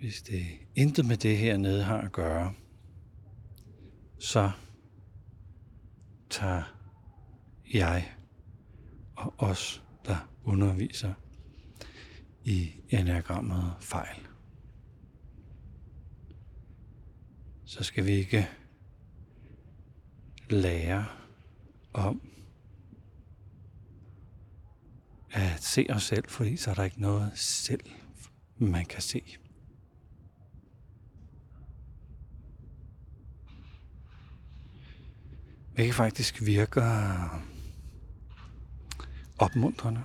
hvis det intet med det her nede har at gøre, så tager jeg og os, der underviser i enagrammet fejl. Så skal vi ikke lære om at se os selv, fordi så er der ikke noget selv, man kan se. Hvilket faktisk virker opmuntrende.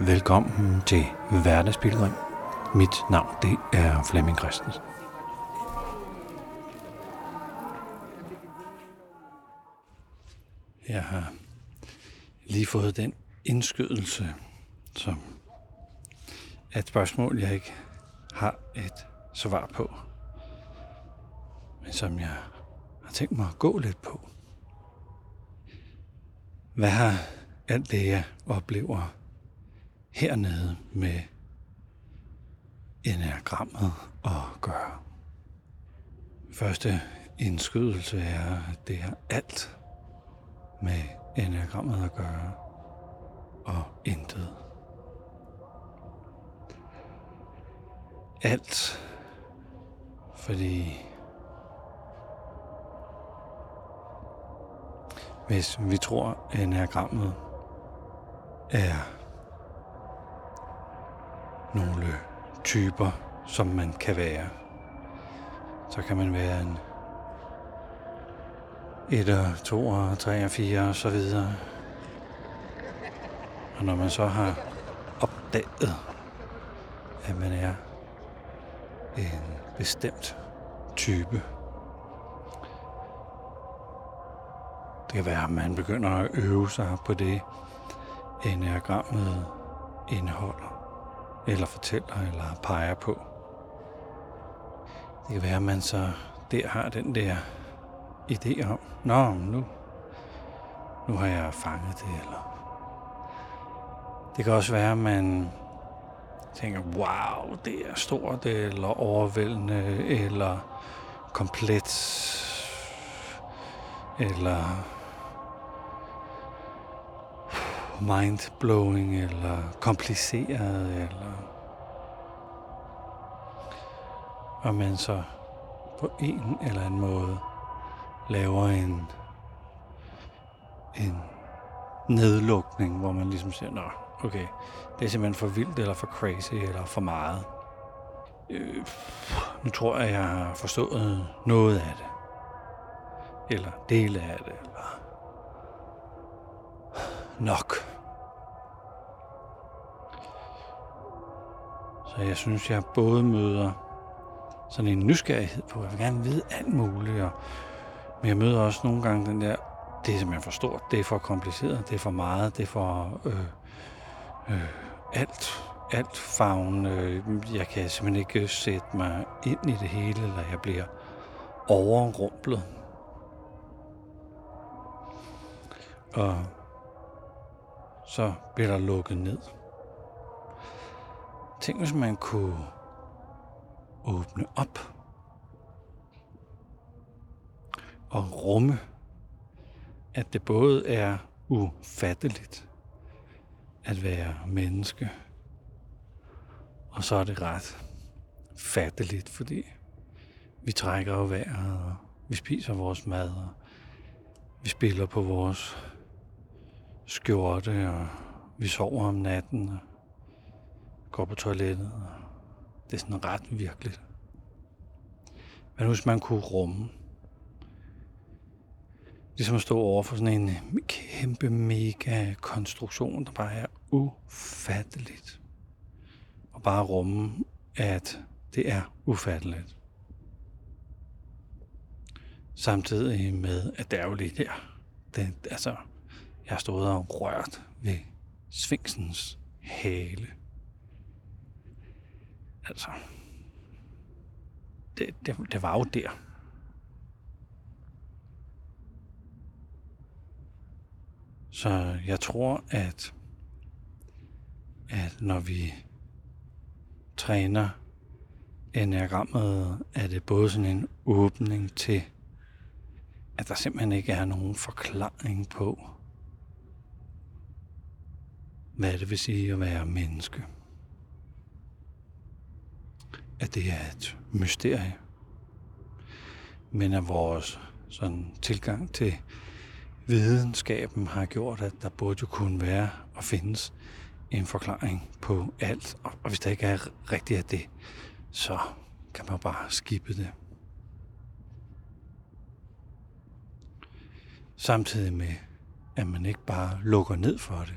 Velkommen til Hverdagsbilledring. Mit navn det er Flemming Christensen. Jeg har lige fået den indskydelse, som er et spørgsmål, jeg ikke har et svar på, men som jeg har tænkt mig at gå lidt på. Hvad har alt det, jeg oplever hernede med enagrammet at gøre? Første indskydelse er, at det har alt med enagrammet at gøre, og intet. Alt, fordi hvis vi tror, at enagrammet er nogle typer, som man kan være, så kan man være en 1 2 3 og 4 og så videre. Og når man så har opdaget, at man er en bestemt type, det kan være, at man begynder at øve sig på det, enagrammet indeholder, eller fortæller, eller peger på. Det kan være, at man så der har den der idé om, nå, nu, nu har jeg fanget det, eller det kan også være, at man tænker, wow, det er stort, eller overvældende, eller komplet, eller mind-blowing, eller kompliceret, eller og man så på en eller anden måde laver en, en nedlukning, hvor man ligesom siger, nå, okay, det er simpelthen for vildt, eller for crazy, eller for meget. Øh, nu tror jeg, jeg har forstået noget af det. Eller dele af det, eller nok. Så jeg synes, jeg både møder sådan en nysgerrighed på, at jeg vil gerne vide alt muligt, og men jeg møder også nogle gange den der, det er simpelthen for stort, det er for kompliceret, det er for meget, det er for øh, øh, alt, alt farven. Øh, jeg kan simpelthen ikke sætte mig ind i det hele, eller jeg bliver overrumplet. Og så bliver der lukket ned. Tænk, hvis man kunne åbne op og rumme, at det både er ufatteligt at være menneske, og så er det ret fatteligt, fordi vi trækker jo vejret, og vi spiser vores mad, og vi spiller på vores skjorte, og vi sover om natten, og går på toilettet. Og det er sådan ret virkeligt. Men hvis man kunne rumme, ligesom at stå over for sådan en kæmpe mega konstruktion, der bare er ufatteligt. Og bare rumme, at det er ufatteligt. Samtidig med, at det er jo lige der. Det, altså, jeg har stået og rørt ved sfinksens hale. Altså, det, det, det var jo der. Så jeg tror, at, at når vi træner enagrammet, er det både sådan en åbning til, at der simpelthen ikke er nogen forklaring på, hvad det vil sige at være menneske. At det er et mysterie. Men at vores sådan, tilgang til videnskaben har gjort, at der burde jo kunne være og findes en forklaring på alt. Og hvis der ikke er rigtigt af det, så kan man bare skippe det. Samtidig med, at man ikke bare lukker ned for det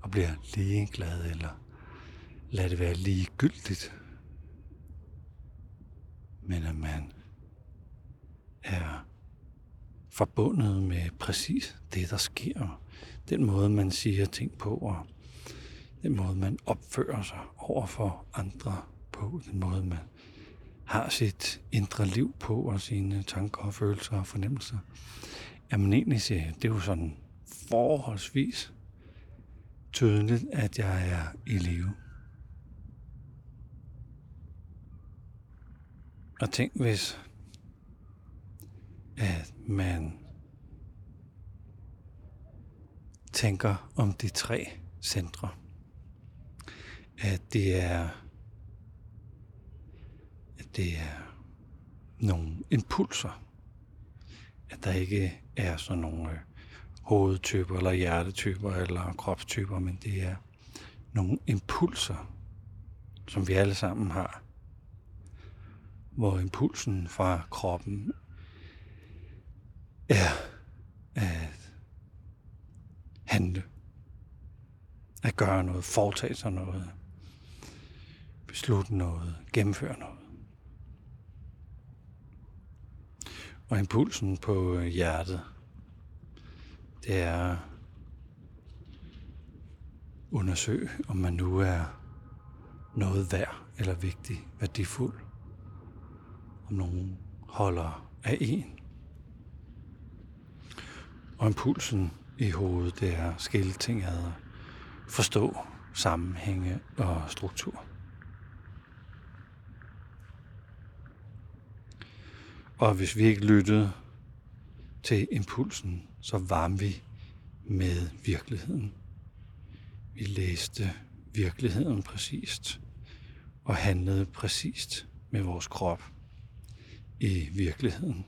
og bliver ligeglad eller lader det være ligegyldigt. Men at man er forbundet med præcis det, der sker. Den måde, man siger ting på, og den måde, man opfører sig over for andre på, den måde, man har sit indre liv på, og sine tanker og følelser og fornemmelser. At man egentlig siger, det er jo sådan forholdsvis tydeligt, at jeg er i live. Og tænk hvis, at man tænker om de tre centre. At det er, at det er nogle impulser. At der ikke er sådan nogle øh, hovedtyper, eller hjertetyper, eller kropstyper, men det er nogle impulser, som vi alle sammen har. Hvor impulsen fra kroppen er at handle, at gøre noget, foretage sig noget, beslutte noget, gennemføre noget. Og impulsen på hjertet, det er undersøge, om man nu er noget værd eller vigtig, værdifuld. Om nogen holder af en. Og impulsen i hovedet, det er skille ting ad, forstå sammenhænge og struktur. Og hvis vi ikke lyttede til impulsen, så var vi med virkeligheden. Vi læste virkeligheden præcist og handlede præcist med vores krop i virkeligheden.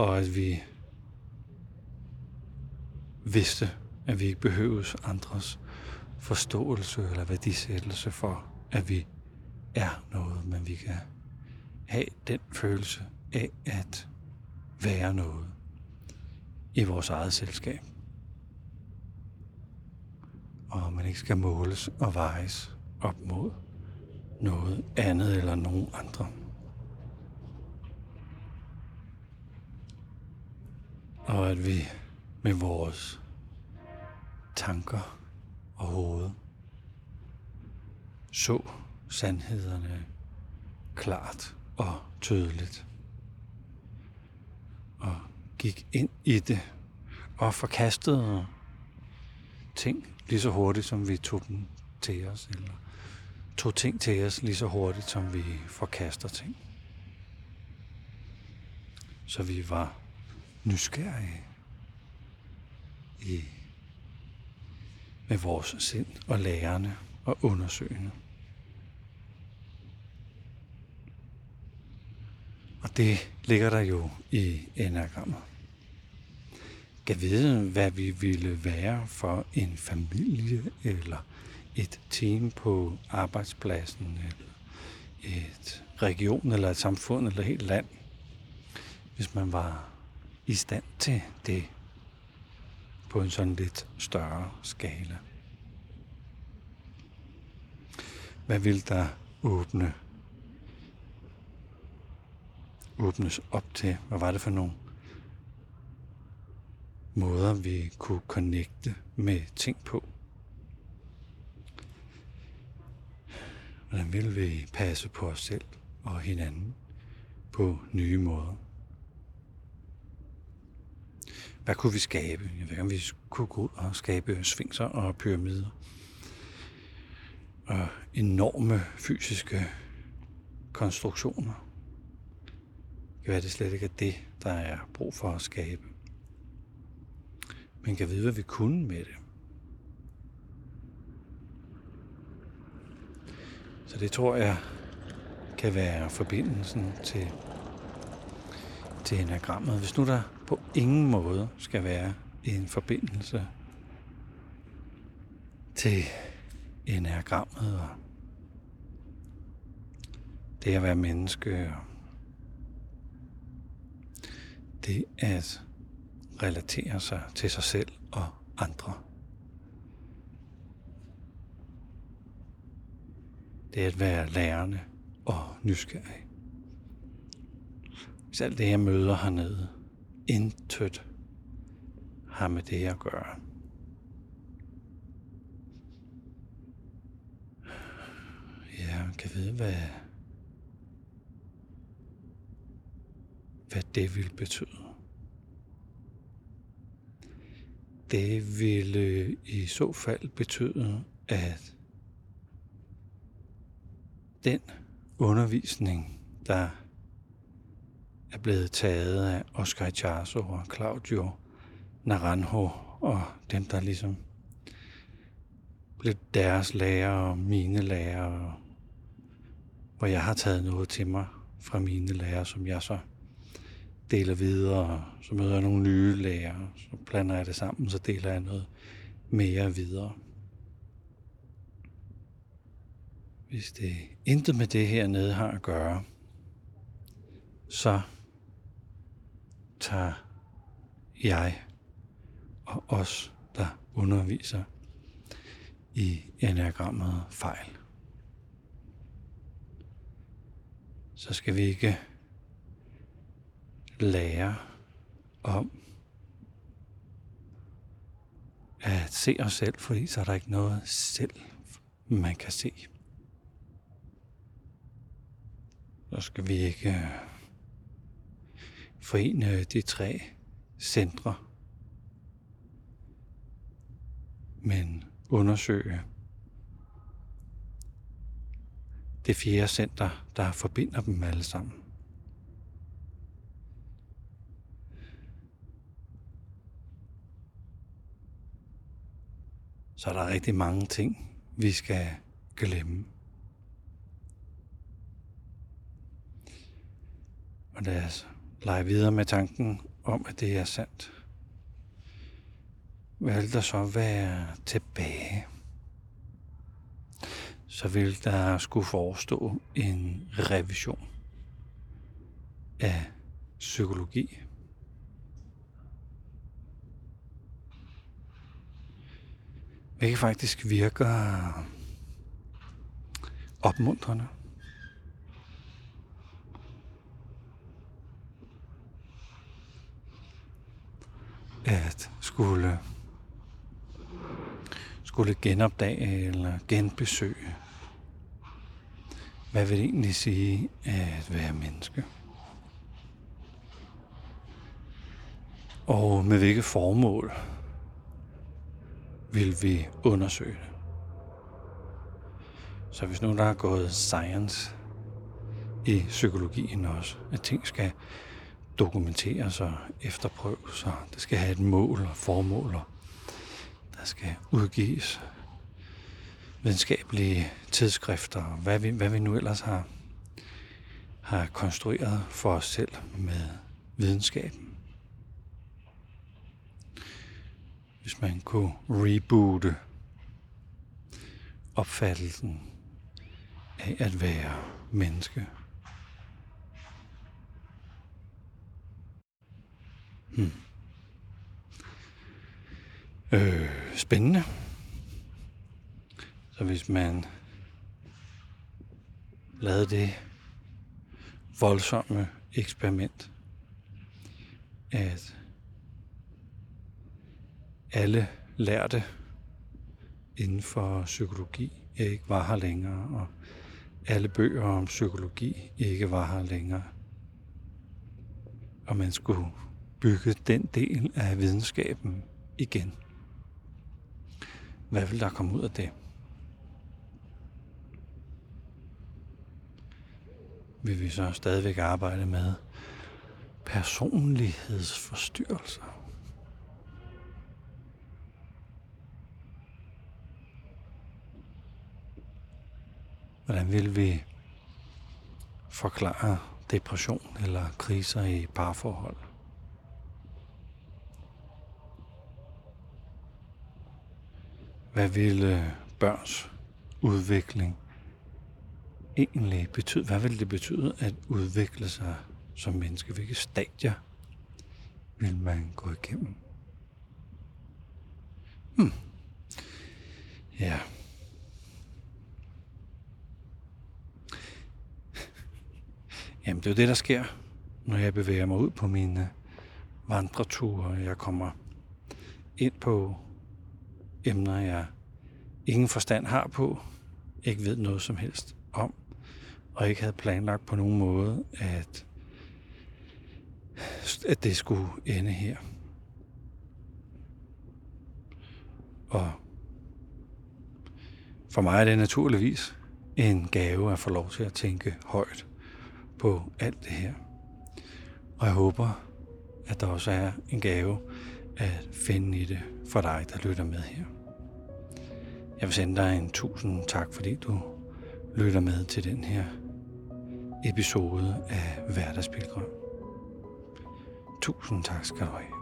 Og at vi vidste, at vi ikke behøves andres forståelse eller værdisættelse for, at vi er noget, men vi kan have den følelse af at være noget i vores eget selskab. Og man ikke skal måles og vejes op mod noget andet eller nogen andre. Og at vi med vores tanker og hoved så sandhederne klart og tydeligt. Og gik ind i det og forkastede ting lige så hurtigt, som vi tog dem til os, eller tog ting til os lige så hurtigt, som vi forkaster ting. Så vi var nysgerrige i med vores sind og lærerne og undersøgende. Og det ligger der jo i enagrammet. Kan vide, hvad vi ville være for en familie, eller et team på arbejdspladsen, eller et region, eller et samfund, eller et helt land, hvis man var i stand til det på en sådan lidt større skala. Hvad vil der åbne åbnes op til? Hvad var det for nogle måder, vi kunne connecte med ting på? Hvordan vil vi passe på os selv og hinanden på nye måder? Hvad kunne vi skabe? Jeg ved ikke, om vi kunne gå ud og skabe svinger og pyramider. Og enorme fysiske konstruktioner. Det kan være, det slet ikke er det, der er brug for at skabe. Men kan vide, hvad vi kunne med det. Så det tror jeg kan være forbindelsen til, til enagrammet. Hvis nu der på ingen måde skal være en forbindelse til enagrammet og det at være menneske og det at relatere sig til sig selv og andre. Det er at være lærende og nysgerrig. Hvis alt det, jeg møder hernede, intet har med det at gøre. Ja, kan vide, hvad, hvad det vil betyde. Det ville i så fald betyde, at den undervisning, der er blevet taget af Oscar Ichazo og Claudio Naranjo og dem, der ligesom blev deres lærer og mine lærer, hvor jeg har taget noget til mig fra mine lærer, som jeg så deler videre, så møder jeg nogle nye lærer, så blander jeg det sammen, så deler jeg noget mere videre. Hvis det intet med det her nede har at gøre, så tager jeg og os, der underviser i enagrammet fejl. Så skal vi ikke lære om at se os selv, fordi så er der ikke noget selv, man kan se. Så skal vi ikke øh, forene øh, de tre centre, men undersøge det fjerde center, der forbinder dem alle sammen. Så er der rigtig mange ting, vi skal glemme. Og lad os lege videre med tanken om, at det er sandt. Hvad vil der så være tilbage? Så vil der skulle forestå en revision af psykologi. Hvilket faktisk virker opmuntrende. at skulle skulle genopdage eller genbesøge. Hvad vil det egentlig sige at være menneske? Og med hvilke formål vil vi undersøge det? Så hvis nu der er gået science i psykologien også, at ting skal dokumenteres og efterprøves, og det skal have et mål og formål, og der skal udgives videnskabelige tidsskrifter, og hvad vi, hvad vi nu ellers har, har konstrueret for os selv med videnskaben. Hvis man kunne reboote opfattelsen af at være menneske. Hmm. Øh, spændende. Så hvis man lavede det voldsomme eksperiment, at alle lærte inden for psykologi ikke var her længere, og alle bøger om psykologi ikke var her længere. Og man skulle bygge den del af videnskaben igen. Hvad vil der komme ud af det? Vil vi så stadigvæk arbejde med personlighedsforstyrrelser? Hvordan vil vi forklare depression eller kriser i parforhold? Hvad ville børns udvikling egentlig betyde? Hvad ville det betyde at udvikle sig som menneske? Hvilke stadier vil man gå igennem? Hmm. Ja. Jamen, det er jo det, der sker, når jeg bevæger mig ud på mine vandreture. Jeg kommer ind på emner, jeg ingen forstand har på, ikke ved noget som helst om, og ikke havde planlagt på nogen måde, at, at det skulle ende her. Og for mig er det naturligvis en gave at få lov til at tænke højt på alt det her. Og jeg håber, at der også er en gave at finde i det for dig, der lytter med her. Jeg vil sende dig en tusind tak, fordi du lytter med til den her episode af Hverdagspilgrim. Tusind tak skal du have.